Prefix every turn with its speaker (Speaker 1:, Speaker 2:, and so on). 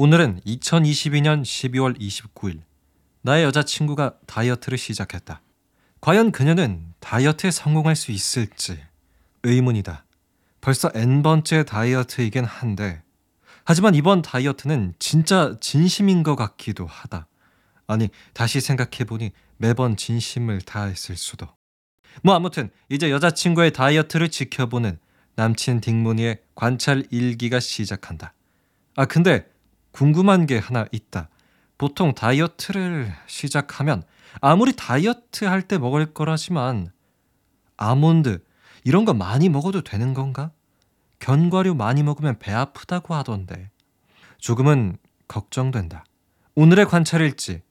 Speaker 1: 오늘은 2022년 12월 29일. 나의 여자친구가 다이어트를 시작했다. 과연 그녀는 다이어트에 성공할 수 있을지 의문이다. 벌써 N번째 다이어트이긴 한데, 하지만 이번 다이어트는 진짜 진심인 것 같기도 하다. 아니, 다시 생각해보니 매번 진심을 다했을 수도. 뭐 아무튼 이제 여자친구의 다이어트를 지켜보는 남친 딩문이의 관찰 일기가 시작한다. 아 근데 궁금한 게 하나 있다. 보통 다이어트를 시작하면 아무리 다이어트 할 때 먹을 거라지만 아몬드 이런 거 많이 먹어도 되는 건가? 견과류 많이 먹으면 배 아프다고 하던데 조금은 걱정된다. 오늘의 관찰일지